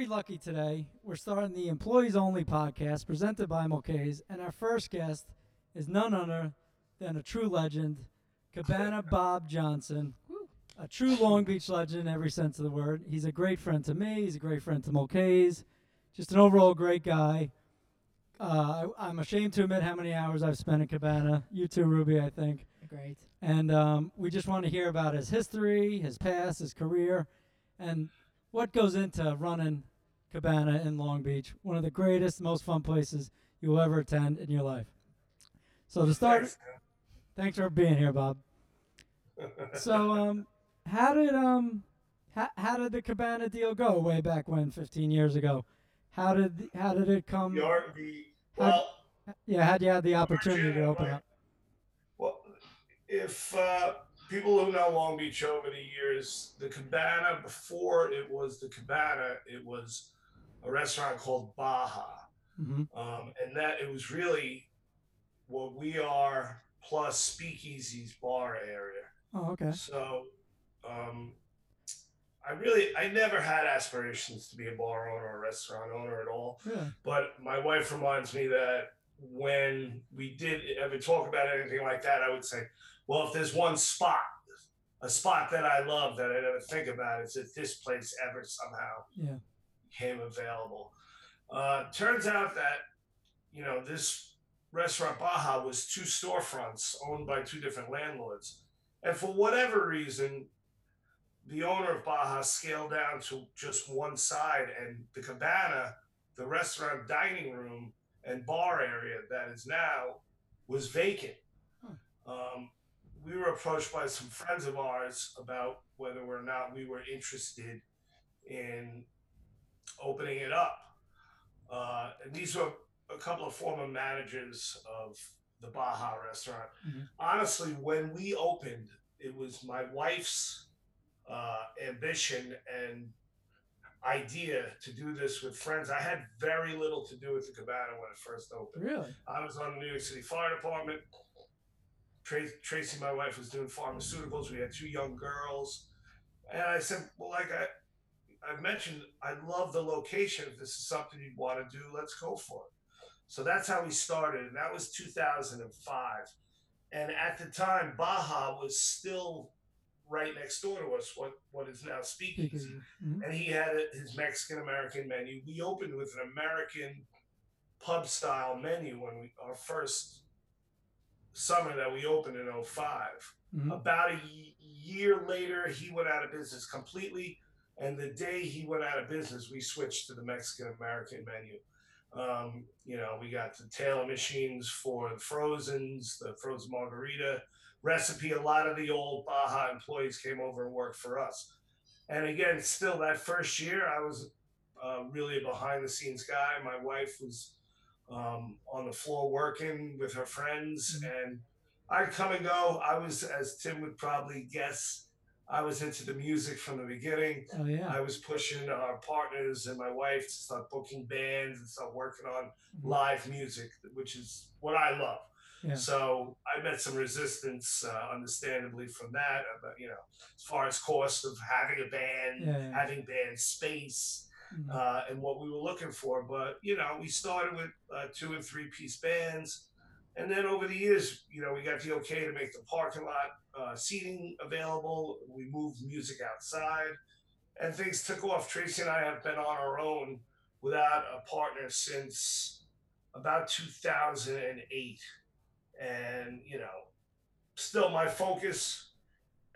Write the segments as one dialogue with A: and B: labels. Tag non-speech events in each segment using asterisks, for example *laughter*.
A: very lucky today. We're starting the employees only podcast presented by Mulcahy's, and our first guest is none other than a true legend, Cabana *laughs* Bob Johnson, a true Long Beach legend in every sense of the word. He's a great friend to me. He's a great friend to Mulcahy's. Just an overall great guy. Uh, I, I'm ashamed to admit how many hours I've spent in Cabana. You too, Ruby, I think.
B: Great.
A: And um, we just want to hear about his history, his past, his career, and what goes into running Cabana in Long Beach, one of the greatest, most fun places you'll ever attend in your life. So to start,
C: Thanks,
A: thanks for being here, Bob. *laughs* So um, how did um, how, how did the Cabana deal go way back when, 15 years ago? How did how did it come?
C: the, the well,
A: Yeah, how did you have the opportunity to open up?
C: well, if uh, people who know Long Beach over the years, the Cabana before it was the Cabana, it was a restaurant called Baja,
A: hmm
C: um, and that it was really what we are plus Speakeasy's bar area.
A: Oh, okay.
C: So, um, I really, I never had aspirations to be a bar owner or a restaurant owner at all.
A: Yeah.
C: But my wife reminds me that when we did ever talk about anything like that, I would say, well, if there's one spot, a spot that I love that I never think about is if this place ever somehow
A: Yeah.
C: Became available. Uh, turns out that, you know, this restaurant Baja was two storefronts owned by two different landlords. And for whatever reason, the owner of Baja scaled down to just one side, and the cabana, the restaurant dining room and bar area that is now, was vacant. Um, we were approached by some friends of ours about whether or not we were interested in opening it up. Uh, and these were a couple of former managers of the Baja restaurant.
A: Mhm.
C: Honestly, when we opened, it was my wife's uh, ambition and idea to do this with friends. I had very little to do with the cabana when it first opened.
A: Really?
C: I was on the New York City Fire Department. Tracy, Tracy, my wife, was doing pharmaceuticals. We had two young girls, and I said, "Well, like I, I mentioned, I love the location. If this is something you'd want to do, let's go for it." So that's how we started, and that was 2005. And at the time, Baja was still right next door to us. What what is now Speakeasy
A: Mhm.
C: and he had a- his Mexican American menu. We opened with an American pub style menu when we our first summer that we opened in 5
A: Mhm.
C: About a y- year later, he went out of business completely, and the day he went out of business, we switched to the Mexican American menu. Um, you know, we got the Taylor machines for the frozens, the frozen margarita recipe. A lot of the old Baja employees came over and worked for us. And again, still that first year, I was uh, really a behind the scenes guy. My wife was um, on the floor working with her friends, and I'd come and go. I was, as Tim would probably guess, I was into the music from the beginning.
A: Oh yeah.
C: I was pushing our partners and my wife to start booking bands and start working on
A: Mhm.
C: live music, which is what I love.
A: Yeah.
C: So I met some resistance, uh, understandably, from that. About you know, as far as cost of having a band,
A: Yeah, yeah.
C: having band space,
A: Mhm.
C: uh, and what we were looking for. But you know, we started with uh, two and three piece bands, and then over the years, you know, we got the okay to make the parking lot uh, seating available. We moved music outside, and things took off. Tracy and I have been on our own without a partner since about 2008, and you know, still my focus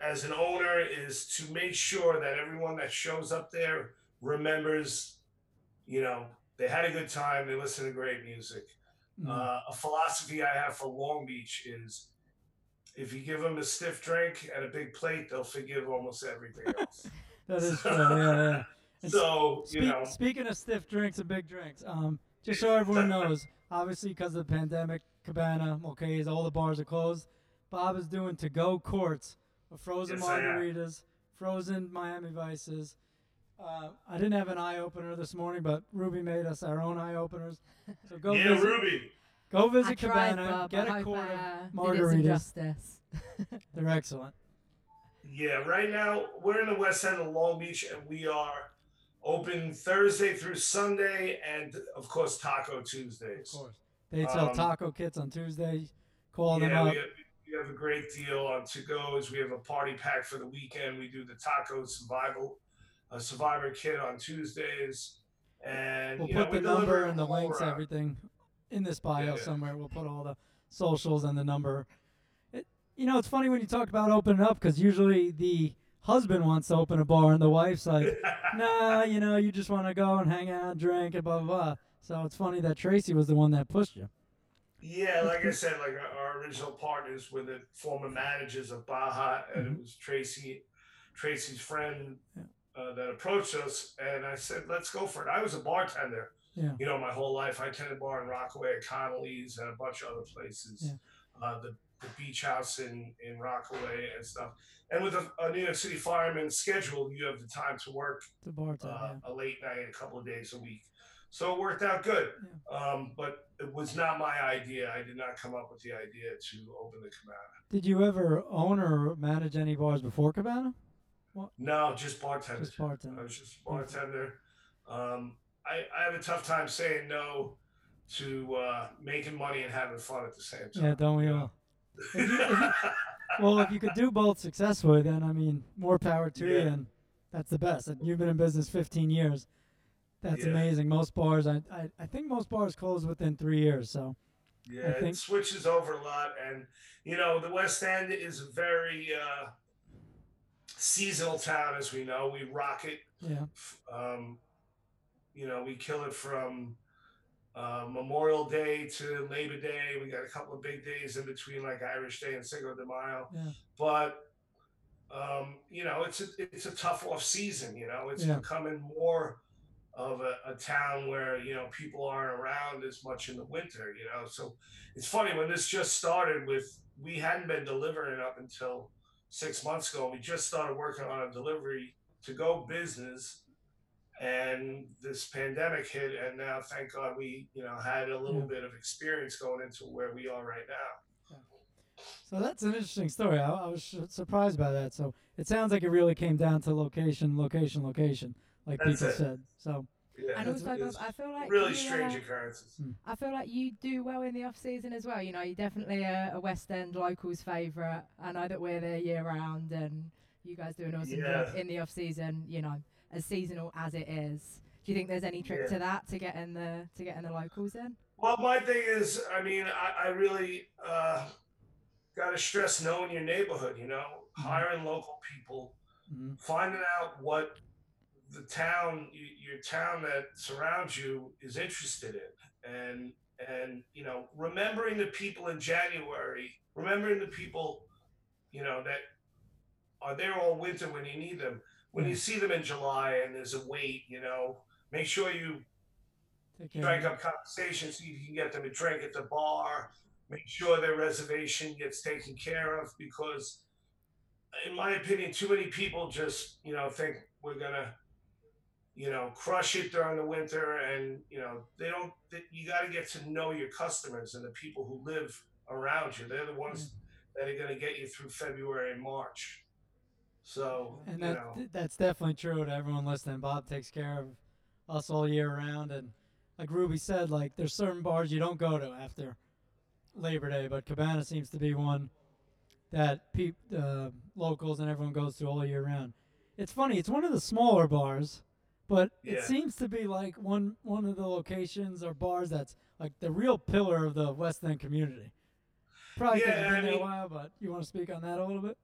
C: as an owner is to make sure that everyone that shows up there remembers, you know, they had a good time, they listened to great music.
A: Mhm.
C: Uh, a philosophy I have for Long Beach is if you give them a stiff drink and a big plate, they'll forgive almost everything *laughs* else.
A: that is *laughs* true. Yeah, yeah.
C: So, you
A: Speak,
C: know,
A: speaking of stiff drinks and big drinks, um, just so everyone knows, obviously because of the pandemic, Cabana, Mulcahy's, all the bars are closed. Bob is doing to-go courts of frozen
C: Yes,
A: margaritas, frozen Miami Vices. Uh, I didn't have an eye opener this morning, but Ruby made us our own eye openers. So go
C: yeah,
A: visit,
C: Ruby.
A: go
B: I
A: visit
B: tried,
A: Cabana,
B: Bob.
A: get
B: I
A: a
B: hope
A: quart
B: I,
A: of
B: uh, did it some
A: margaritas. *laughs* They're excellent.
C: Yeah, right now we're in the west end of Long Beach and we are Open Thursday through Sunday, and of course Taco Tuesdays.
A: Of course. They sell
C: Um,
A: taco kits on Tuesday. Call them up.
C: we have, we have a great deal on to goes. We have a party pack for the weekend. We do the taco survival, a survivor kit on Tuesdays, and
A: We'll
C: you know,
A: put
C: we
A: the number and the links,
C: around.
A: everything in this bio
C: Yeah.
A: somewhere. We'll put all the socials and the number. It, you know, it's funny when you talk about opening up because usually the husband wants to open a bar and the wife's like, *laughs* nah, you know, you just want to go and hang out, drink, and blah, blah, blah. So it's funny that Tracy was the one that pushed you.
C: Yeah, like I said, like our, our original partners were the former managers of Baja, and it mm-hmm. was Tracy, Tracy's friend uh, that approached us, and I said, "Let's go for it." I was a bartender,
A: Yeah.
C: you know, my whole life. I attended bar in Rockaway, at Connolly's, and a bunch of other places. Uh, the the beach house in in Rockaway and stuff. And with a, a New York City fireman schedule, you have the time to work
A: The bartender.
C: uh, a late night, a couple of days a week. So it worked out good. Um, but it was not my idea. I did not come up with the idea to open the cabana.
A: Did you ever own or manage any bars before Cabana?
C: No, just bartender.
A: Just bartender.
C: I was just bartender. Um, I, I have a tough time saying no to uh, making money and having fun at the same time.
A: Yeah, don't we all? If you- if you- *laughs* well, if you could do both successfully, then I mean, more power to you,
C: Yeah.
A: and that's the best. And you've been in business 15 years. That's
C: Yeah.
A: amazing. Most bars, I, I, I think most bars close within three years. So
C: Yeah,
A: think-
C: it switches over a lot, and you know the West End is very uh, seasonal town, as we know. We rock it.
A: yeah,
C: Um, you know, we kill it from uh, Memorial Day to Labor Day. We got a couple of big days in between, like Irish Day and Cinco de Mayo.
A: Yeah.
C: But um, you know, it's a it's a tough off season. You know, it's
A: Yeah.
C: becoming more of a, a town where you know people aren't around as much in the winter. You know, so it's funny when this just started with we hadn't been delivering up until six months ago. We just started working on a delivery to go business and this pandemic hit and now thank god we you know had a little
A: Yeah.
C: bit of experience going into where we are right now
A: so that's an interesting story. I, I was su- surprised by that. So it sounds like it really came down to location, location, location, like
C: That's
A: people
C: it.
A: said. So
C: yeah
B: And also, Bob, I feel like
C: really strange
B: uh,
C: occurrences
B: I feel like you do well in the off season as well. You know, you're definitely a, a West End locals favourite. I know that we're there year round, and you guys do an awesome job in the off season. You know, as seasonal as it is. Do you think there's any trick
C: Yeah.
B: to that to getting the to getting the locals in?
C: well my thing is i mean i, I really uh got to stress knowing your neighborhood you know
A: Mhm.
C: hiring local people
A: mhm.
C: finding out what the town your town that surrounds you is interested in. And and you know remembering the people in january remembering the people you know that are there all winter when you need them. When you see them in july and there's a wait you know make sure you strike up conversation so you can get them a drink at the bar. Make sure their reservation gets taken care of because, in my opinion, too many people just you know think we're gonna, you know, crush it during the winter, and you know they don't. They, you got to get to know your customers and the people who live around you. They're the ones that are gonna get you through February and March. So
A: And
C: you
A: that
C: know,
A: that's definitely true to everyone listening. Bob takes care of us all year round, and like Ruby said, like there's certain bars you don't go to after Labor Day, but Cabana seems to be one that peop, uh, locals and everyone goes to all year round. It's funny. It's one of the smaller bars, but it seems to be like one one of the locations or bars that's like the real pillar of the West End community. Probably
C: Yeah,
A: been
C: I
A: there a
C: mean-
A: while, but you want to speak on that a little bit?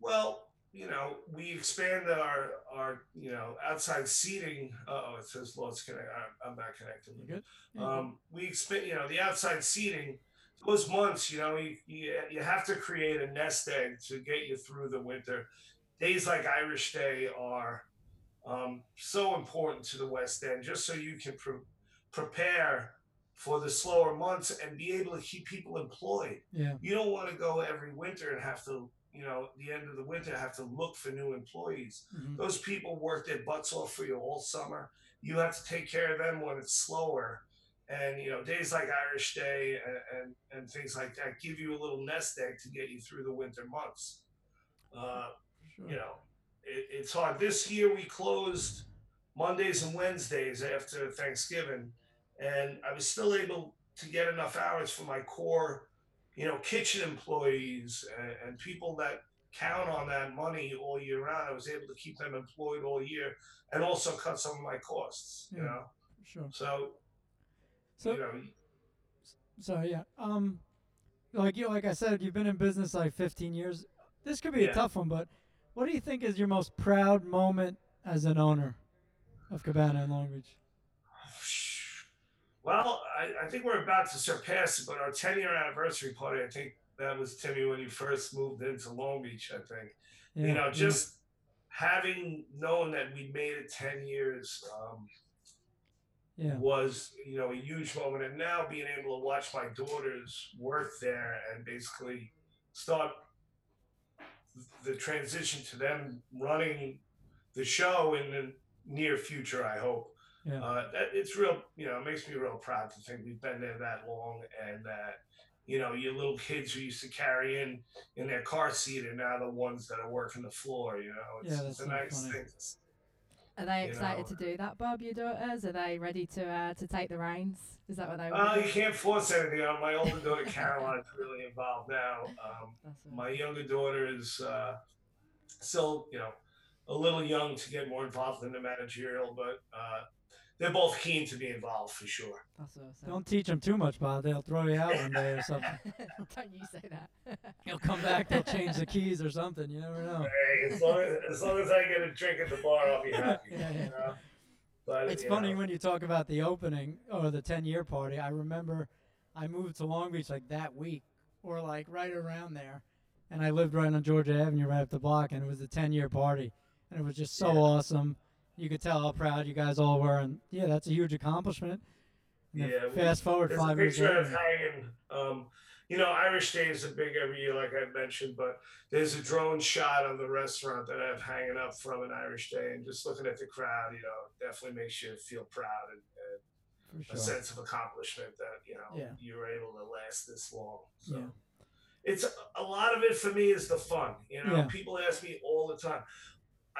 C: Well, you know, we expand our our you know outside seating. Oh, it says Lord's connect. I'm, I'm not connected.
A: Good? Yeah,
C: Um, we expand. You know, the outside seating. Those months, you know, you, you you have to create a nest egg to get you through the winter. Days like Irish Day are um, so important to the West End, just so you can pre- prepare for the slower months and be able to keep people employed
A: yeah.
C: you don't want to go every winter and have to you know the end of the winter have to look for new employees
A: mhm.
C: those people work their butts off for you all summer you have to take care of them when it's slower and you know days like irish day and and, and things like that give you a little nest egg to get you through the winter months uh,
A: Sure.
C: you know it, it's hard this year we closed Mondays and Wednesdays after Thanksgiving, and I was still able to get enough hours for my core, you know, kitchen employees and, and people that count on that money all year round. I was able to keep them employed all year and also cut some of my costs. You
A: Yeah.
C: know,
A: Sure.
C: so
A: So
C: you know,
A: so yeah. Um, like you like I said, you've been in business like 15 years. This could be a tough one, but what do you think is your most proud moment as an owner of Cabana in Long Beach? *sighs*
C: Well, I, I think we're about to surpass it, but our 10 year anniversary party, I think that was Timmy when you first moved into Long Beach, I think.
A: Yeah,
C: you know,
A: yeah.
C: just having known that we made it 10 years um,
A: yeah,
C: was, you know, a huge moment. And now being able to watch my daughters work there and basically start the transition to them running the show in the near future, I hope.
A: Yeah.
C: Uh, that, it's real, you know, it makes me real proud to think we've been there that long and that, you know, your little kids who used to carry in in their car seat are now the ones that are working the floor, you know. It's,
A: Yeah,
C: it's a nice
A: funny.
C: thing.
B: Are they excited
C: know.
B: to do that, Bob? Your daughters? Are they ready to uh, to take the reins? Is that what they
C: Uh,
B: want?
C: you can't force anything on my older daughter Caroline's really involved now. Um, *laughs* my younger daughter is uh, still, you know, a little young to get more involved in the managerial, but uh, they're both keen to be involved for sure.
B: That's awesome.
A: Don't teach them too much, Bob. They'll throw you out one day or *laughs* something.
B: Don't you say that. *laughs*
A: You'll come back. They'll change the keys or something. You never know.
C: Hey, as long as, as long as I get a drink at the bar, I'll be happy. *laughs*
A: Yeah, yeah.
C: You know? But
A: It's funny
C: know,
A: when you talk about the opening or the 10 year party. I remember I moved to Long Beach like that week or like right around there. And I lived right on Georgia Avenue, right up the block, and it was a 10 year party. And it was just so
C: Yeah.
A: awesome. You could tell how proud you guys all were. And yeah, that's a huge accomplishment. And
C: Yeah, we-
A: fast forward five years
C: picture of
A: later.
C: hanging. Um, you know, Irish Day is a big every year, like I mentioned, but there's a drone shot of the restaurant that I have hanging up from an Irish Day, and just looking at the crowd, you know, definitely makes you feel proud and, and
A: For
C: a sense of accomplishment that you know
A: Yeah.
C: you were able to last this long. So.
A: Yeah.
C: It's a lot of it for me is the fun. You know,
A: Yeah.
C: people ask me all the time.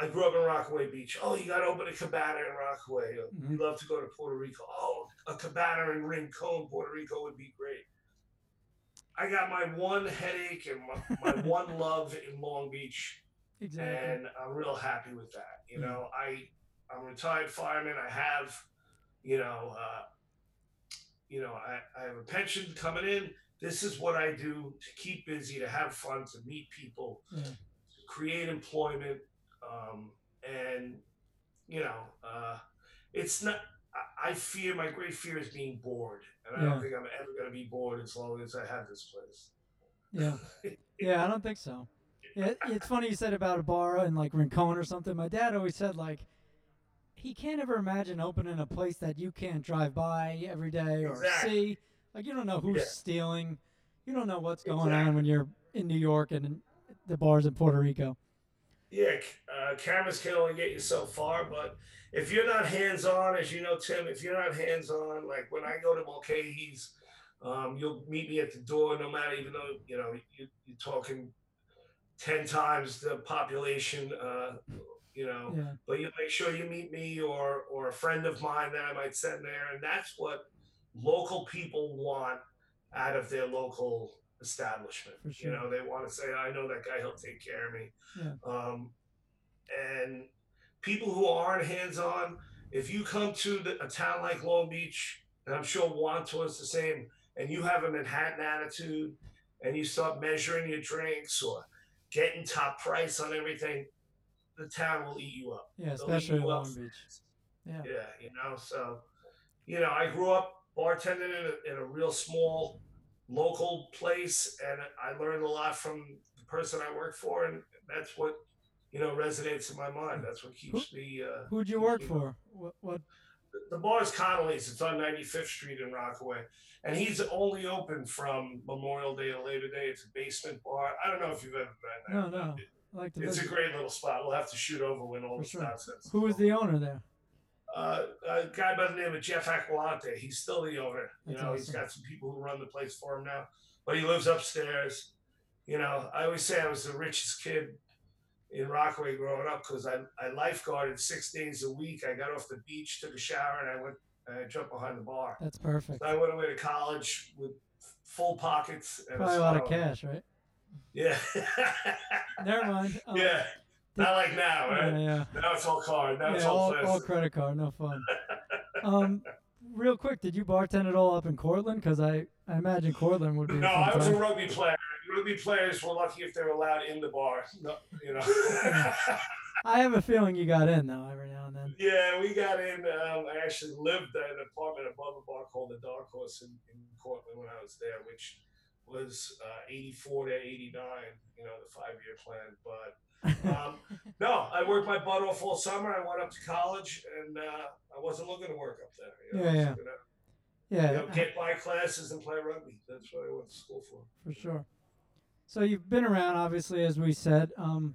C: I grew up in Rockaway Beach. Oh, you got to open a cabana in Rockaway. We
A: Mhm.
C: love to go to Puerto Rico. Oh, a cabana in Rincon, Puerto Rico would be great. I got my one headache and my, my *laughs* one love in Long Beach,
A: Exactly.
C: and I'm real happy with that. You
A: Yeah.
C: know, I I'm a retired fireman. I have, you know, uh, you know, I, I have a pension coming in. This is what I do to keep busy, to have fun, to meet people,
A: Yeah.
C: to create employment, um, and you know, uh, it's not. I- I fear my great fear is being bored, and I
A: Yeah.
C: don't think I'm ever going to be bored as long as I have this place.
A: Yeah. *laughs* Yeah, I don't think so. Yeah, it's funny you said about a bar in like Rincon or something. My dad always said like he can't ever imagine opening a place that you can't drive by every day or
C: Exactly.
A: see. Like you don't know who's
C: Yeah.
A: stealing. You don't know what's going on when you're in New York and in the bars in Puerto Rico.
C: Yeah, uh, cameras can only get you so far, but if you're not hands on, as you know, Tim, if you're not hands on, like when I go to Mulcahy's, um, you'll meet me at the door, no matter, even though, you know, you, you're talking 10 times the population, uh, you know,
A: Yeah.
C: but you make sure you meet me or, or a friend of mine that I might send there. And that's what local people want out of their local establishment.
A: For
C: You know, they want to say, I know that guy, he'll take care of me.
A: Yeah.
C: Um, and people who aren't hands on, if you come to the, a town like Long Beach, and I'm sure Wantagh's the same, and you have a Manhattan attitude, and you start measuring your drinks or getting top price on everything, the town will eat you up.
A: Yeah, especially Long
C: up.
A: Beach. Yeah.
C: Yeah, you know, so you know, I grew up bartending in a, in a real small local place, and I learned a lot from the person I work for, and that's what you know resonates in my mind. That's what keeps me. Uh,
A: Who'd you work
C: me-
A: for? What? what
C: The bar's Connolly's. It's on 95th Street in Rockaway, and he's only open from Memorial Day to Labor Day. It's a basement bar. I don't know if you've ever been there.
A: No, no. I like to
C: It's a great little spot. We'll have to shoot over when all
A: For
C: this
A: sure.
C: nonsense.
A: Who was the owner there?
C: Uh, a guy by the name of Jeff Aquilante. He's still the owner. You
A: That's
C: know, he's got some people who run the place for him now, but he lives upstairs. You know, I always say I was the richest kid in Rockaway growing up because I, I lifeguarded six days a week. I got off the beach, took a shower, and I went and I jumped behind the bar.
A: That's perfect.
C: So I went away to college with full pockets and
A: Probably a lot of cash, right?
C: Yeah. *laughs*
A: Never mind. Um,
C: yeah. Not like now, right?
A: Yeah, yeah.
C: Now it's all card. Now it's
A: yeah
C: all,
A: all, all credit card, no fun. um, real quick, did you bartend at all up in Cortland? Because I, I imagine Cortland would be.
C: No, I was a rugby player. Rugby players were lucky if they were allowed in the bar. No, you know. *laughs*
A: I have a feeling you got in though every now and then.
C: yeah, we got in. Um, I actually lived at an apartment above a bar called the Dark Horse in, in Cortland when I was there, which was uh, 84 to 89, you know, the five year plan. But *laughs* um, no, I worked my butt off all summer. I went up to college and uh, I wasn't looking to work up there. You know,
A: Yeah, yeah. yeah,
C: you know, get by classes and play rugby. That's what I went to school for.
A: for sure. So you've been around, obviously, as we said. Um,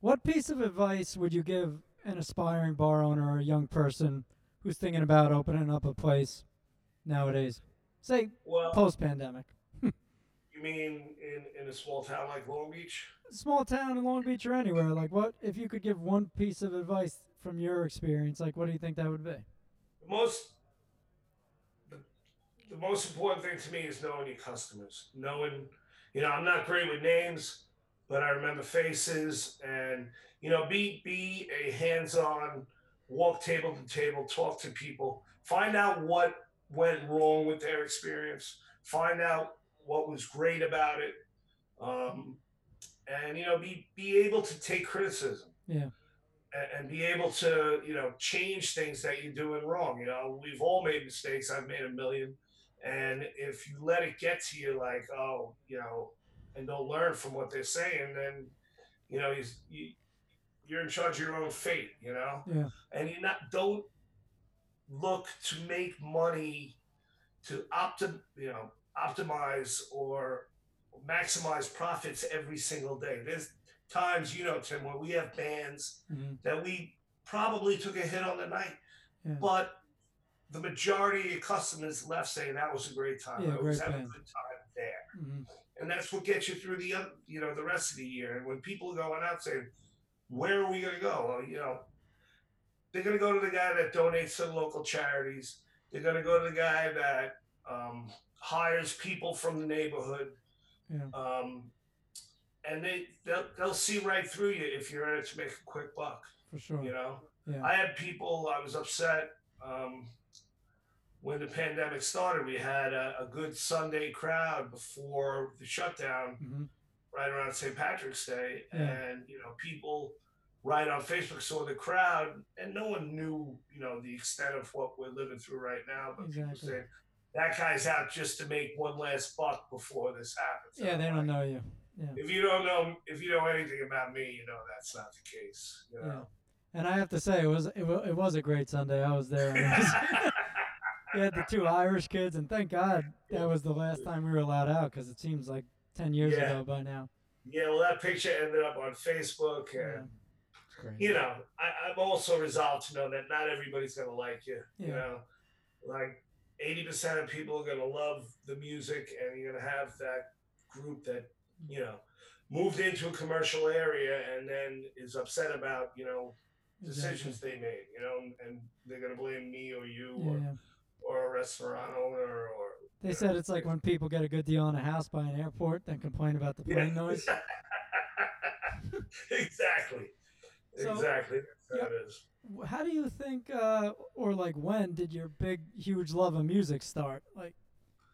A: what piece of advice would you give an aspiring bar owner or a young person who's thinking about opening up a place nowadays? Say
C: Well,
A: post pandemic.
C: You mean in, in a small town like Long Beach?
A: Small town in Long Beach or anywhere. Like, what if you could give one piece of advice from your experience? Like, what do you think that would be?
C: The most the, the most important thing to me is knowing your customers. Knowing, you know, I'm not great with names, but I remember faces and you know, be be a hands-on, walk table to table, talk to people, find out what went wrong with their experience, find out what was great about it. Um, and you know, be be able to take criticism
A: Yeah.
C: and, and be able to you know change things that you're doing wrong you know we've all made mistakes i've made a million and if you let it get to you like oh you know and don't learn from what they're saying then you know you, you you're in charge of your own fate you know
A: Yeah.
C: and you not don't look to make money to optim you know optimize or maximize profits every single day there's times you know tim where we have bands
A: hmm
C: that we probably took a hit on the night,
A: Yeah.
C: but the majority of customers left saying that was a great time.
A: Yeah,
C: I was having
A: band.
C: a good time there,
A: hmm
C: and that's what gets you through the oth- you know the rest of the year. And when people are going out saying, "Where are we going to go?" Well, you know, they're going to go to the guy that donates to local charities. They're going to go to the guy that um, hires people from the neighborhood.
A: Yeah.
C: Um, and they they'll, they'll see right through you if you're in it to make a quick buck
A: For sure.
C: you know
A: Yeah.
C: i had people i was upset um, when the pandemic started we had a, a good sunday crowd before the shutdown
A: hmm
C: right around st patrick's day
A: Yeah.
C: and you know people right on facebook saw the crowd and no one knew you know the extent of what we're living through right now but people
A: Exactly.
C: saying that guy's out just to make one last buck before this happens
A: Yeah, they don't know you. Yeah.
C: if you don't know if you know anything about me you know that's not the case you
A: Yeah. And I have to say, it was it, wa- it was a great Sunday. I was there. *laughs* *laughs* we had the two Irish kids, and thank God that was the last time we were allowed out because it seems like ten years
C: Yeah.
A: ago by now.
C: Yeah, well, that picture ended up on Facebook,
A: Yeah.
C: and
A: It's great.
C: you know, I, I'm also resolved to know that not everybody's gonna like you.
A: Yeah.
C: You know, like 80% of people are gonna love the music, and you're gonna have that group that you know moved into a commercial area and then is upset about you know
A: Exactly.
C: decisions they made. You know, and they're gonna blame me or you
A: Yeah,
C: or, or a restaurant owner or.
A: They said
C: know,
A: it's like when people get a good deal on a house by an airport, then complain about the
C: Yeah.
A: plane noise. *laughs*
C: exactly.
A: So-
C: exactly.
A: Yeah.
C: it is.
A: How do you think, uh, or like when did your big, huge love of music start? Like,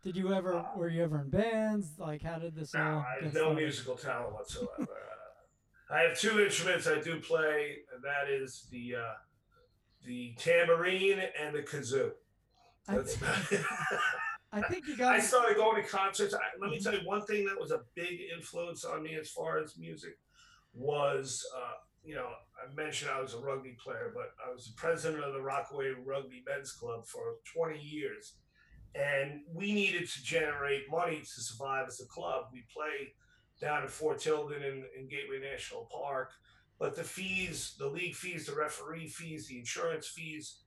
A: did you ever, were you ever in bands? Like, how did this
C: No,
A: all
C: I have no
A: started?
C: musical talent whatsoever. uh, I have two instruments I do play, and that is the uh, the tambourine and the kazoo.
A: I,
C: That's about it. *laughs*
A: I think you *laughs* got I
C: started going to concerts. I, let me tell you one thing that was a big influence on me as far as music was, uh, you know, I mentioned I was a rugby player, but I was the president of the Rockaway Rugby Men's Club for 20 years. And we needed to generate money to survive as a club. We play down at Fort Tilden in, in Gateway National Park. But the fees, the league fees, the referee fees, the insurance fees,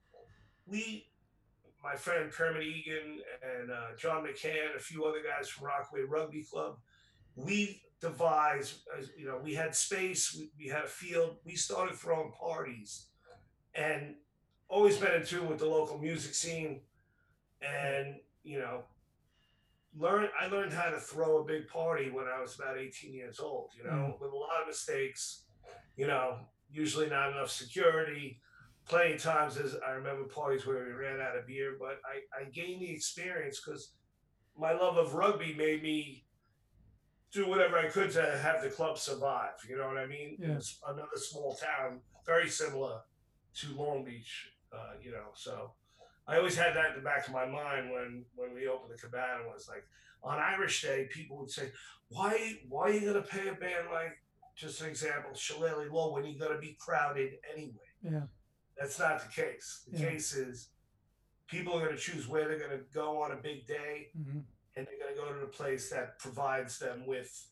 C: we my friend Kermit Egan and uh, John McCann, a few other guys from Rockaway Rugby Club, we devise. You know, we had space, we, we had a field. We started throwing parties, and always been in tune with the local music scene, and you know, learn. I learned how to throw a big party when I was about 18 years old. You know, hmm. with a lot of mistakes. You know, usually not enough security. Plenty of times, as I remember parties where we ran out of beer, but I, I gained the experience because my love of rugby made me do whatever I could to have the club survive. You know what I mean?
A: Yeah.
C: It's another small town, very similar to Long Beach. Uh, you know, so I always had that in the back of my mind when when we opened the cabana. Was like on Irish Day, people would say, "Why why are you gonna pay a band like just an example, Shillelagh Law when you're gonna be crowded anyway?"
A: Yeah.
C: That's not the case. The
A: Yeah.
C: case is people are going to choose where they're going to go on a big day,
A: hmm
C: and they're going to go to the place that provides them with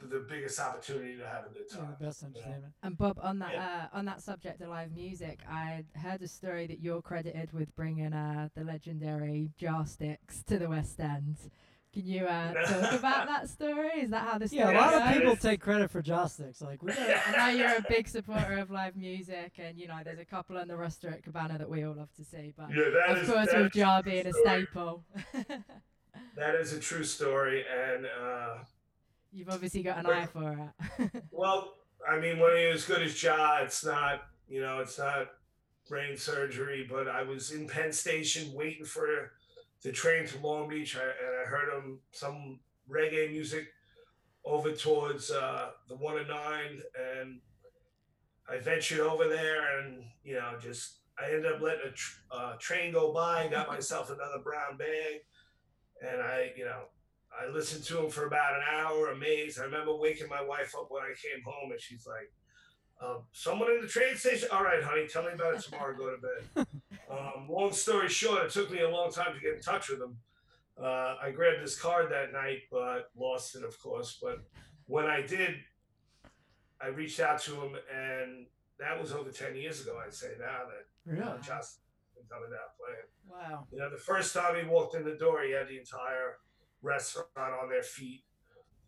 C: the, the biggest opportunity to have a good
A: Yeah,
C: time.
A: the best entertainment.
B: And Bob, on that
C: Yeah.
B: uh, on that subject of live music, I heard a story that you're credited with bringing uh, the legendary jar sticks to the West End. Can you uh, *laughs* talk about that story? Is that how this? story
A: Yeah, a lot of people take credit for joysticks. Like we
B: I know you're a big supporter of live music, and you know there's a couple on the roster at Cabana that we all love to see. But
C: Yeah,
B: of
C: is-
B: course, with
C: is
B: Jar
C: true
B: being a staple, *laughs*
C: That is a true story, and uh,
B: you've obviously got an eye for it. *laughs*
C: well, I mean, when you're as good as Ja, it's not, you know, it's not brain surgery. But I was in Penn Station waiting for the train to Long Beach, I, and I heard him some reggae music over towards uh, the one and nine, and I ventured over there, and you know, just I ended up letting a tr- uh, train go by, and got *laughs* myself another brown bag, and I, you know, I listened to him for about an hour, amazed. I remember waking my wife up when I came home, and she's like, um, "Someone in the train station? All right, honey, tell me about it tomorrow. Go to bed." *laughs* um, long story short, it took me a long time to get in touch with him. Uh, I grabbed his card that night, but lost it, of course. But when I did, I reached out to him, and that was over ten years ago. I'd say now that
A: really.
C: uh, just been coming out playing.
A: Wow.
C: You know, the first time he walked in the door, he had the entire restaurant on their feet,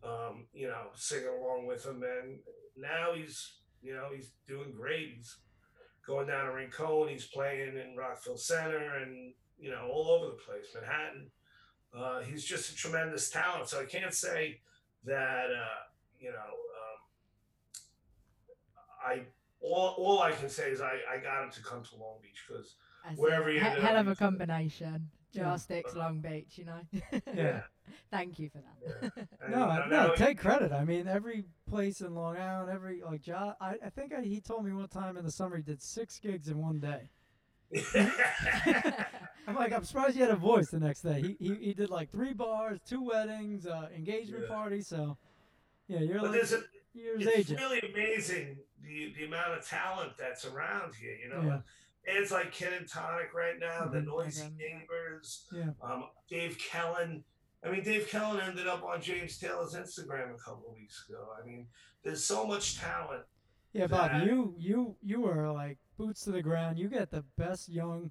C: um, you know, singing along with him. And now he's, you know, he's doing great. He's going down to Rincon. He's playing in Rockville Center and, you know, all over the place, Manhattan. Uh, he's just a tremendous talent. So I can't say that, uh, you know, um, I, all, all I can say is I, I got him to come to Long Beach because Wherever he
B: hell of a combination.
A: Yeah.
B: sticks, Long Beach, you know. *laughs*
A: Yeah. *laughs*
B: Thank you for that.
C: Yeah. *laughs* And,
A: No, I- no, take credit. I mean, every place in Long Island, every like job. I, I think I, he told me one time in the summer he did six gigs in one day. *laughs* I'm like, I'm surprised he had a voice the next day. He he, he did like three bars, two weddings, uh, engagement
C: Yeah.
A: party. So, yeah, you're
C: but
A: like
C: there's a,
A: years
C: it's
A: agent.
C: really amazing the the amount of talent that's around here. You know,
A: Yeah.
C: bands like Ken and Tonic right now, the
A: Mhm.
C: Noisy. Neighbors,
A: Yeah.
C: um, Dave Kellen. I mean, Dave Kellen ended up on James Taylor's Instagram a couple of weeks ago. I mean, there's so much talent.
A: Yeah, Bob,
C: that-
A: you you you are like boots to the ground. You get the best young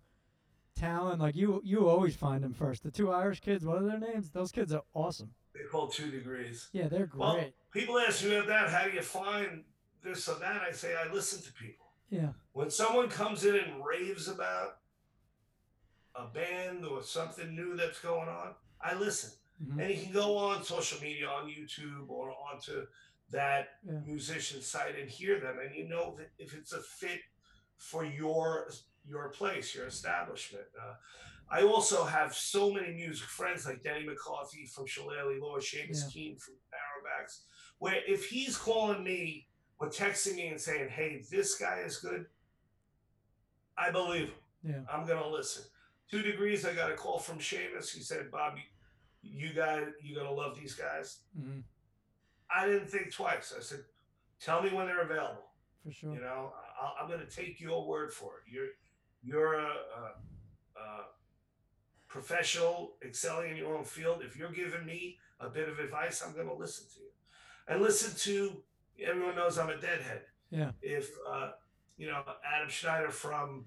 A: talent. Like you you always find them first. The two Irish kids, what are their names? Those kids are awesome.
C: They call two degrees.
A: Yeah, they're great.
C: Well, people ask me about that. How do you find this or that? I say I listen to people.
A: yeah,
C: when someone comes in and raves about a band or something new that's going on, I listen.
A: mhm.
C: And you can go on social media, on YouTube, or onto that
A: Yeah.
C: musician site and hear them, and you know that if it's a fit for your your place, your establishment. Uh, I also have so many music friends like Danny McCarthy from Shillelagh Law, Seamus
A: Yeah.
C: Keen from Narrowbacks, where if he's calling me or texting me and saying, "Hey, this guy is good," I believe him.
A: yeah,
C: I'm gonna listen. Two degrees. I got a call from Seamus. He said, "Bob, you, you guys, you gonna love these guys."
A: hmm
C: I didn't think twice. I said, "Tell me when they're available."
A: for sure.
C: You know, I'll, I'm gonna take your word for it. You're you're a, a, a professional, excelling in your own field. If you're giving me a bit of advice, I'm gonna listen to you, and listen to. Everyone knows I'm a deadhead.
A: Yeah.
C: If uh, you know Adam Schneider from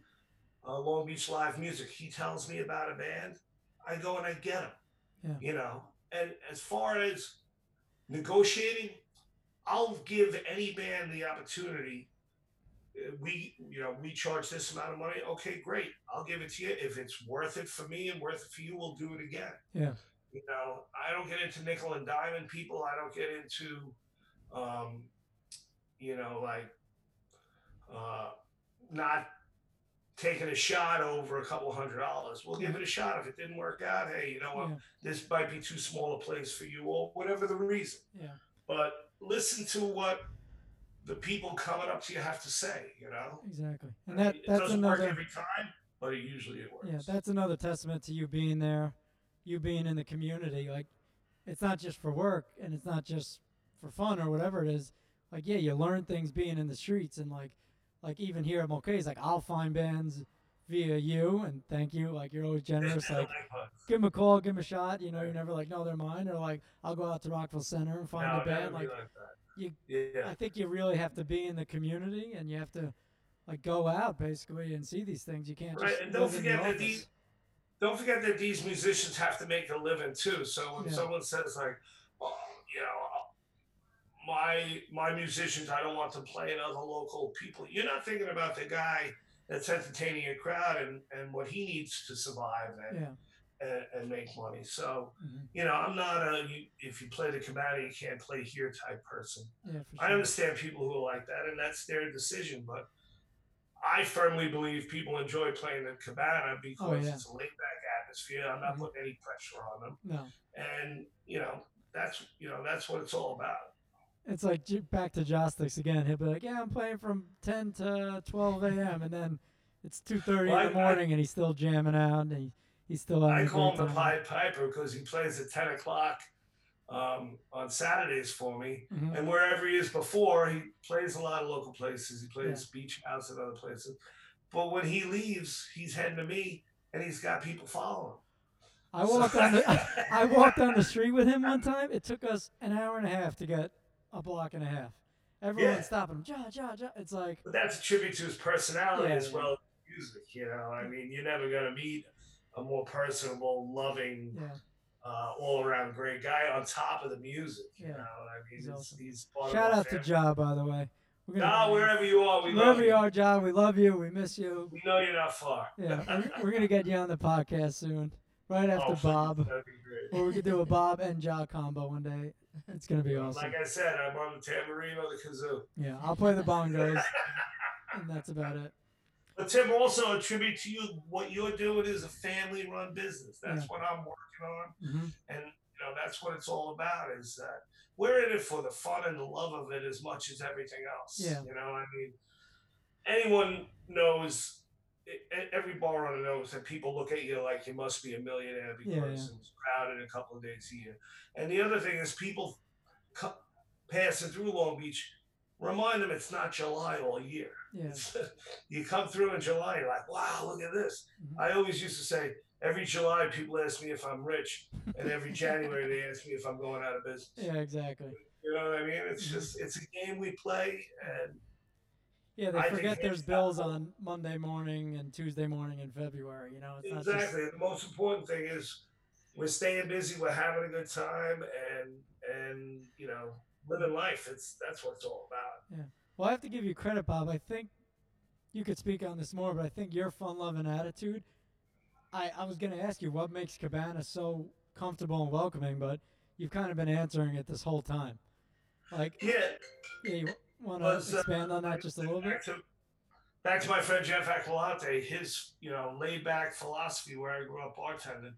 C: uh, Long Beach Live Music, he tells me about a band, I go and I get him.
A: Yeah.
C: You know, and as far as negotiating, I'll give any band the opportunity. Uh, We, you know, we charge this amount of money. Okay, great. I'll give it to you. If it's worth it for me and worth it for you, we'll do it again.
A: Yeah.
C: You know, I don't get into nickel and diamond people. I don't get into, um, you know, like, uh, not taking a shot over a couple hundred dollars. We'll give it a shot. If it didn't work out, hey, you know what?
A: Yeah.
C: This might be too small a place for you, or whatever the reason.
A: Yeah.
C: But listen to what the people coming up to you have to say. You know,
A: Exactly. And that
C: it
A: that's
C: doesn't work every time, but it usually it works.
A: Yeah, that's another testament to you being there, you being in the community. Like, it's not just for work and it's not just for fun or whatever it is. Like, yeah, you learn things being in the streets and like, like even here at Mulcahy's, like I'll find bands via you and thank you. Like you're always generous. Like give him a call, give him a shot. You know, you're never like no, they're mine. Or like I'll go out to Rockville Center and find
C: no,
A: a band. Like you-
C: yeah.
A: I think you really have to be in the community and you have to like go out basically and see these things. You can't
C: Right,
A: just
C: and don't forget that these don't forget that these musicians have to make a living too. So when
A: Yeah.
C: someone says like, my my musicians, I don't want to play in other local people. You're not thinking about the guy that's entertaining a crowd and, and what he needs to survive and,
A: Yeah.
C: and, and make money. So,
A: mhm,
C: you know, I'm not a you, if you play the cabana, you can't play here type person.
A: Yeah, for
C: I understand people who are like that, and that's their decision. But I firmly believe people enjoy playing the cabana because
A: Oh, yeah.
C: it's a laid back atmosphere. I'm not
A: Mhm.
C: putting any pressure on them,
A: No.
C: and you know that's you know that's what it's all about.
A: It's like back to Jostics again. He'll be like, "Yeah, I'm playing from 10 to 12 a.m. and then it's 2:30
C: Well,
A: in the morning, and he's still jamming out, and he, he's still
C: I call him the. Pied Piper because he plays at 10 o'clock um, on Saturdays for me,
A: Mhm.
C: and wherever he is before, he plays a lot of local places. He plays Beach House and other places, but when he leaves, he's heading to me, and he's got people following.
A: I walked down the *laughs* *laughs* I walked down the street with him one time. It took us an hour and a half to get a block and a half. Everyone
C: Yeah.
A: stopping him. Ja, ja, ja. It's like,
C: But that's a tribute to his personality
A: Yeah,
C: as well as music. You know, I mean, you're never gonna meet a more personable, loving,
A: yeah.
C: uh, all-around great guy on top of the music. You
A: Yeah,
C: know, I mean,
A: he's
C: he's,
A: awesome.
C: he's
A: Shout out to
C: family.
A: Ja, by the way. We're
C: No, wherever you are, we
A: wherever
C: love
A: you
C: you.
A: are, Ja, we love you. We miss you.
C: We know you're not far.
A: Yeah, we're, we're gonna get you on the podcast soon, right *laughs* after
C: Oh,
A: Bob.
C: That'd be great.
A: Or we could do a Bob and Ja combo one day. It's gonna be awesome.
C: Like I said, I'm on the tambourine or the kazoo.
A: Yeah, I'll play the bongos, *laughs* and that's about it.
C: But Tim, also a tribute to you. What you're doing is a family-run business. That's
A: Yeah.
C: what I'm working on.
A: hmm
C: and you know that's what it's all about is that we're in it for the fun and the love of it as much as everything else
A: Yeah.
C: you know i mean anyone knows every bar on the knows that people look at you like you must be a millionaire because
A: Yeah, yeah.
C: it's crowded a couple of days a year and the other thing is people co- passing through long beach remind them it's not july all year
A: Yeah. *laughs*
C: You come through in july you're like wow look at this
A: Mhm.
C: I always used to say every July people ask me if I'm rich, and every *laughs* January they ask me if I'm going out of business.
A: Yeah, exactly.
C: You know what I mean? It's
A: Mhm.
C: just it's a game we play, and
A: Yeah, they
C: I
A: forget there's bills on Monday morning and Tuesday morning in February. You know, it's not just
C: exactly the most important thing is we're staying busy, we're having a good time, and and you know living life. It's that's what it's all about. Yeah.
A: Well, I have to give you credit, Bob. I think you could speak on this more, but I think your fun loving attitude. I, I was going to ask you what makes Cabana so comfortable and welcoming, but you've kind of been answering it this whole time. Like,
C: Yeah,
A: yeah, you want to
C: uh,
A: expand on that just a little bit?
C: back to back to my friend Jeff Aquilante, his you know laid back philosophy where I grew up bartending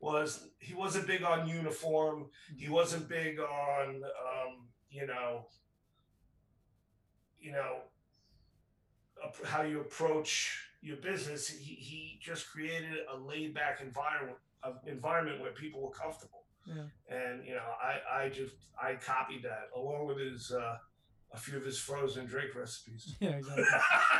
C: was he wasn't big on uniform. He wasn't big on um, you know you know how you approach your business. He he just created a laid back environment of environment where people were comfortable
A: Yeah.
C: and you know I I just I copied that along with his uh, a few of his frozen drink recipes. *laughs*
A: Yeah, exactly.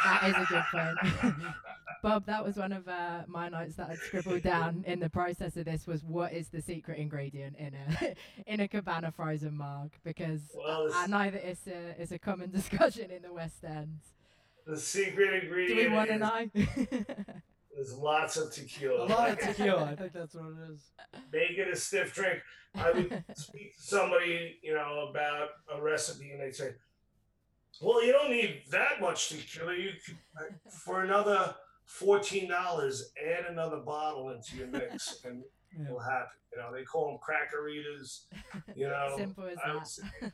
B: That is a good point. *laughs* Bob, that was one of uh, my notes that I'd scribbled down in the process of this was what is the secret ingredient in a *laughs* in a cabana frozen mug? because
C: Well,
B: I know that it's a it's a common discussion in the West End.
C: The secret ingredient.
B: Do we want to know?
C: There's lots of tequila.
A: A lot of tequila. I think that's what it is.
C: Make it a stiff drink. I would speak to somebody, you know, about a recipe, and they'd say, "Well, you don't need that much tequila. You could, for another fourteen dollars, add another bottle into your mix, *laughs* and
A: Yeah.
C: it'll happen." You know, they call them crackeritas. You know,
B: Simple as
C: I
B: that.
C: say *laughs*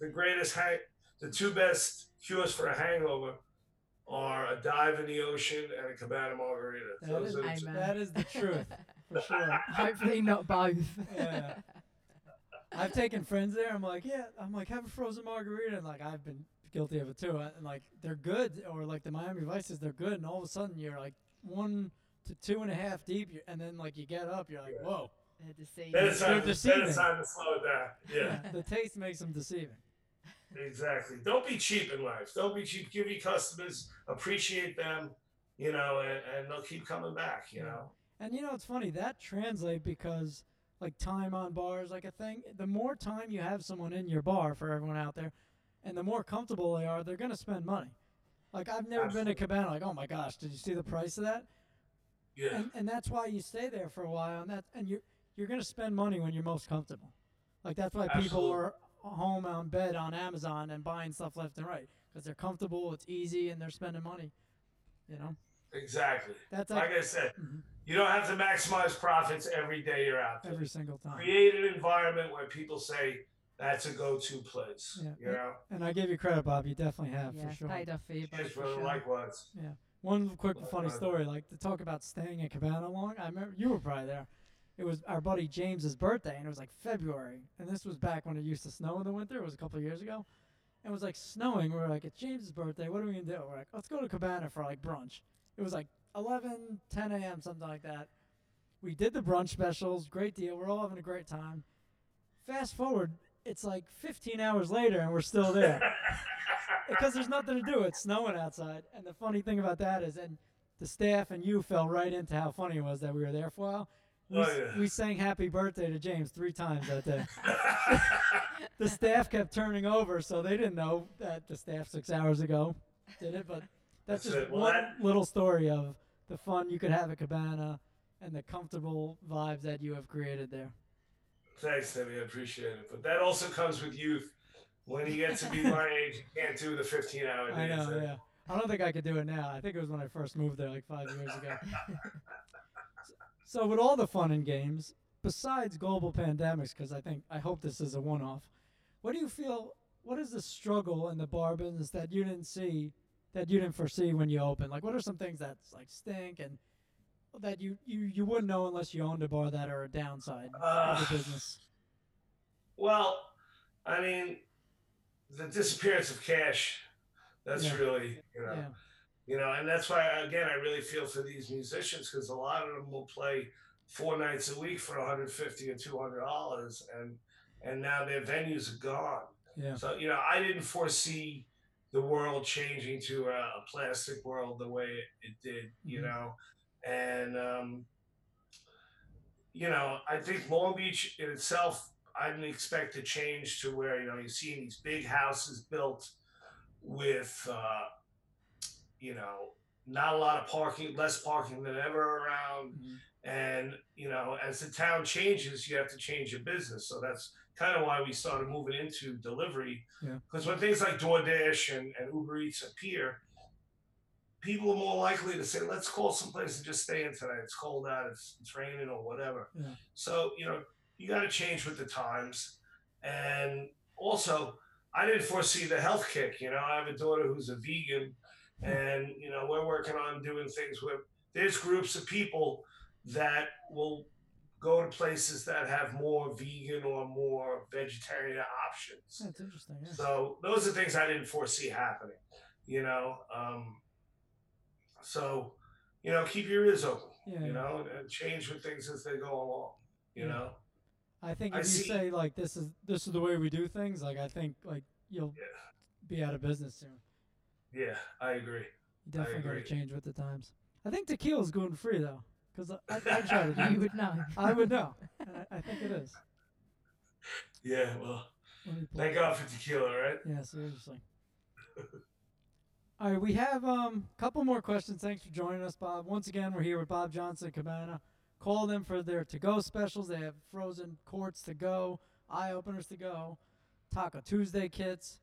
C: the greatest hang, the two best cures for a hangover are a dive in the ocean and a cabana margarita.
A: That
C: Those
A: is-
C: the
B: Amen.
A: That is the truth, for *laughs* sure.
B: Hopefully not both.
A: Yeah. I've taken friends there. I'm like, yeah. I'm like, have a frozen margarita, and like I've been guilty of it too. Uh, and like they're good, or like the Miami Vices, they're good, and all of a sudden you're like one to two and a half deep, and then like you get up, you're like,
C: Yeah.
A: whoa.
B: They're deceiving.
C: Then it's
A: They're
C: time. Then
A: deceiving.
C: it's time to slow it down. Yeah. *laughs*
A: the taste makes them deceiving.
C: Exactly. Don't be cheap in life. Don't be cheap. Give your customers, appreciate them, you know, and, and they'll keep coming back, you
A: Yeah.
C: know.
A: And you know, it's funny that translate because like time on bars, like a thing. The more time you have someone in your bar for everyone out there, and the more comfortable they are, they're gonna spend money. Like I've never been to Cabana. Like, oh my gosh, did you see the price of that?
C: Yeah.
A: And and that's why you stay there for a while, and that and you're you're gonna spend money when you're most comfortable. Like that's why people are home on bed on Amazon and buying stuff left and right because they're comfortable, it's easy, and they're spending money. You know,
C: Exactly.
A: that's like
C: Like I said,
A: Mhm.
C: you don't have to maximize profits every day you're out there.
A: every single time.
C: Create an environment where people say that's a go-to place.
A: Yeah.
C: You know.
A: And I give you credit, Bob. You definitely have
B: yeah,
A: for sure.
B: paid off for you both
C: Cheers,
B: for
C: brother.
B: sure.
C: Likewise.
A: One quick
C: Well,
A: funny story, like to talk about staying at Cabana long. I remember you were probably there. It was our buddy James's birthday, and it was like February, and this was back when it used to snow in the winter. It was a couple of years ago, and it was like snowing. We were like, it's James's birthday. What are we gonna do? We're like, let's go to Cabana for like brunch. It was like 11, 10 a.m. something like that. We did the brunch specials, great deal. We're all having a great time. Fast forward, it's like 15 hours later, and we're still there *laughs* because there's nothing to do. It's snowing outside, and the funny thing about that is, and the staff and you fell right into how funny it was that we were there for a while. We,
C: Oh, yeah.
A: we sang "Happy Birthday" to James three times that day. *laughs* *laughs* the staff kept turning over, so they didn't know that the staff six hours ago did it. But that's,
C: That's
A: just.
C: Well,
A: one
C: that-
A: little story of the fun you could have at Cabana and the comfortable vibes that you have created there.
C: Thanks, Timmy. I appreciate it. But that also comes with youth. When you get to be my *laughs* age, you can't do the 15 hour days.
A: I know,
C: eh?
A: yeah. I don't think I could do it now. I think it was when I first moved there, like five years ago. *laughs* So with all the fun and games, besides global pandemics, because I think I hope this is a one-off, what do you feel? What is the struggle in the bar business that you didn't see, that you didn't foresee when you opened? Like, what are some things that like stink and that you you you wouldn't know unless you owned a bar that are a downside
C: Uh,
A: of the business?
C: Well, I mean, the disappearance of cash. That's
A: Yeah.
C: really, you know,
A: Yeah,
C: you know, and that's why again I really feel for these musicians because a lot of them will play four nights a week for 150 or 200 dollars, and and now their venues are gone.
A: yeah,
C: So you know, I didn't foresee the world changing to a, plastic world the way it, did. You
A: Mhm.
C: know, and um, you know, I think Long Beach in itself, I didn't expect to change to where you know you're seeing these big houses built with uh, you know not a lot of parking, less parking than ever around
A: Mhm.
C: and you know as the town changes you have to change your business so that's kind of why we started moving into delivery
A: Yeah.
C: because when things like DoorDash and, and Uber Eats appear people are more likely to say let's call someplace and just stay in tonight it's cold out it's, it's raining or whatever
A: Yeah.
C: so you know you got to change with the times and also I didn't foresee the health kick you know I have a daughter who's a vegan and you know we're working on doing things where there's groups of people that will go to places that have more vegan or more vegetarian options.
A: that's interesting. Yeah.
C: So those are things I didn't foresee happening, you know. Um, so, you know, keep your ears open,
A: Yeah,
C: you know, and change with things as they go along, you
A: Yeah.
C: know.
A: I think
C: I
A: if you
C: see-
A: say like this is this is the way we do things, like I think like you'll
C: Yeah.
A: be out of business soon.
C: Yeah, I agree.
A: You definitely got to change with the times. I think tequila's gluten free though, because I, I, I try to. *laughs*
B: You would know.
A: I would know. *laughs* I, I think it is.
C: Yeah, well,
A: Let me pull
C: thank God for tequila, right?
A: Yeah, seriously. *laughs* All right, we have um a couple more questions. Thanks for joining us, Bob. Once again, we're here with Bob Johnson Cabana. Call them for their to-go specials. They have frozen quarts to go, eye openers to go, Taco Tuesday kits.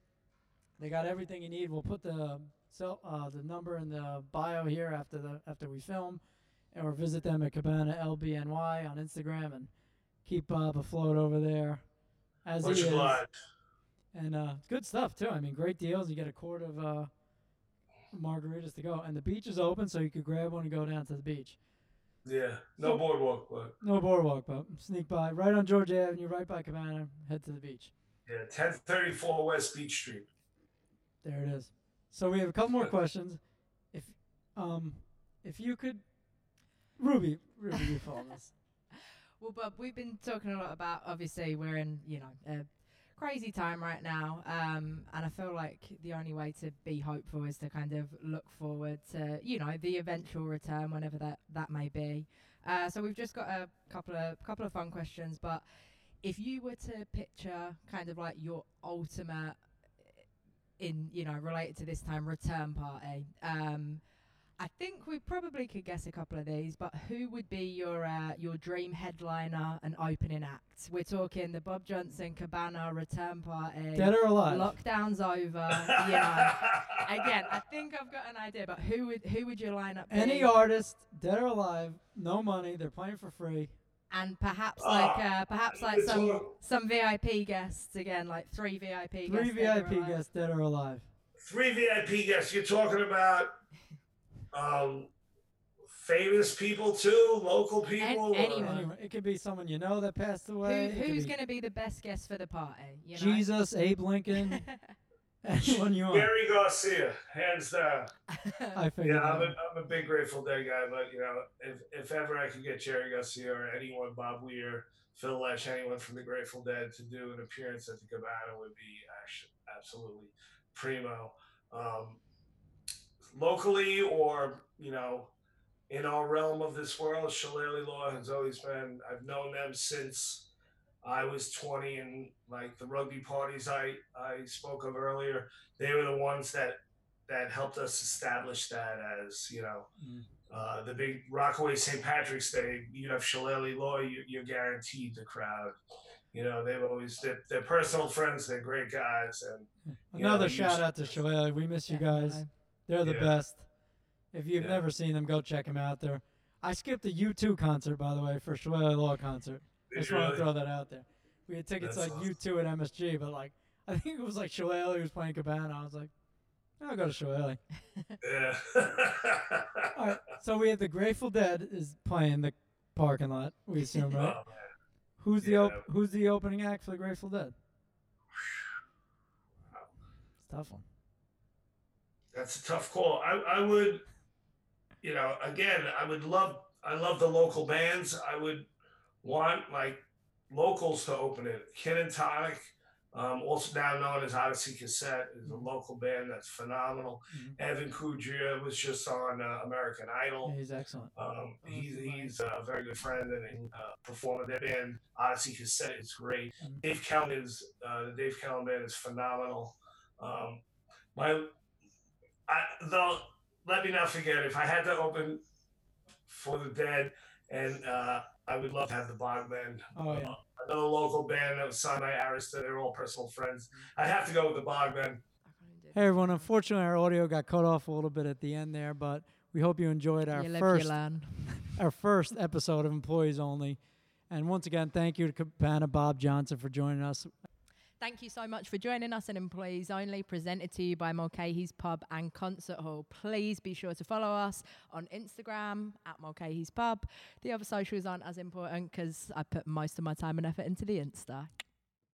A: They got everything you need. We'll put the cell, uh, the number in the bio here after the after we film, or visit them at Cabana LBNY on Instagram and keep Bob afloat over there. As
C: Much
A: he is. And uh, good stuff too. I mean, great deals. You get a quart of uh, margaritas to go, and the beach is open, so you could grab one and go down to the beach.
C: Yeah, no
A: So-
C: boardwalk, but
A: No boardwalk, but sneak by right on Georgia Avenue, right by Cabana. Head to the beach.
C: yeah, ten thirty four West Beach Street.
A: There it is. So we have a couple more questions. If um, if you could, Ruby, Ruby, you follow this. *laughs*
B: Well, Bob, we've been talking a lot about. Obviously, we're in you know a crazy time right now, um, and I feel like the only way to be hopeful is to kind of look forward to you know the eventual return, whenever that that may be. Uh, so we've just got a couple of couple of fun questions, but if you were to picture kind of like your ultimate in you know related to this time return party um I think we probably could guess a couple of these, but who would be your uh, your dream headliner and opening act? We're talking the Bob Johnson Cabana return party.
A: Dead or alive?
B: Lockdown's over. yeah. *laughs* Again, I think I've got an idea, but who would who would your lineup be?
A: Any artist, dead or alive, no money. They're playing for free.
B: and perhaps
C: Ah,
B: like uh, perhaps like some
C: all-
B: some VIP guests again, like three VIP guests.
A: Three
B: dead
A: VIP
B: alive.
A: guests, dead or alive.
C: Three VIP guests. You're talking about um, famous people too, local people. or-
B: anyone.
A: Anyway, it could be someone you know that passed away. It could
B: who's going to be the best guest for the party? You know?
A: Jesus, Abe Lincoln, *laughs* anyone you want.
C: Gary Garcia, hands down.
A: I figured.
C: Yeah, I'm a,
A: out.
C: I'm a big Grateful Dead guy, but you know, if, if ever I could get Jerry Garcia or anyone, Bob Weir, Phil Lesh, anyone from the Grateful Dead to do an appearance at the Cabana would be actually absolutely primo. Um, locally or you know, in our realm of this world, Shillelagh Law has always been. I've known them since I was 20, and like the rugby parties I I spoke of earlier, they were the ones that that helped us establish that as you know
A: Mm.
C: uh, the big Rockaway St. Patrick's Day. You have Shillelagh Law, you, you're guaranteed the crowd. You know they've always they're, they're personal friends. They're great guys, and you know,
A: Another shout
C: used-
A: out to Shillelagh. We miss you guys. They're the
C: Yeah.
A: best. If you've
C: Yeah.
A: never seen them, go check them out. There. I skipped a U2 concert, by the way, for Shillelagh uh, Law concert.
C: Did
A: Just want to throw that out there. We had tickets
C: That's
A: like
C: awesome.
A: U2 at MSG, but like *laughs* I think it was like Shillelagh who was playing Cabana. I was like, I'll go to Shillelagh. *laughs*
C: yeah. *laughs*
A: All right. So we have the Grateful Dead is playing the parking lot. We assume, oh, right?
C: Oh.
A: Who's the op- Who's the opening act for the Grateful Dead? It's a tough one.
C: That's a tough call. I, I would, you know, again, I would love, I love the local bands. I would want like locals to open it. Kin and Tonic, um, also now known as Odyssey Cassette, is a local band that's phenomenal.
A: Mhm.
C: Evan Kudria was just on uh, American Idol.
A: Yeah, he's excellent.
C: Um, he's, he's a very good friend and uh, performer. Their band Odyssey Cassette is great.
A: Mhm.
C: Dave Callan is uh, the Dave Callan band is phenomenal. Um, my, I though let me not forget if I had to open for the Dead, and uh, I would love to have the Bogmen.
A: Oh, yeah.
C: Uh, another local band that was signed by Arista. They're all personal friends. I'd have to go with the Bogmen.
A: Hey everyone, unfortunately our audio got cut off a little bit at the end there, but we hope you enjoyed our
B: you
A: first *laughs* our first episode of Employees Only. And once again, thank you to Cabana Bob Johnson for joining us.
B: Thank you so much for joining us in Employees Only, presented to you by Mulcahy's Pub and Concert Hall. Please be sure to follow us on Instagram at Mulcahy's Pub. The other socials aren't as important because I put most of my time and effort into the Insta.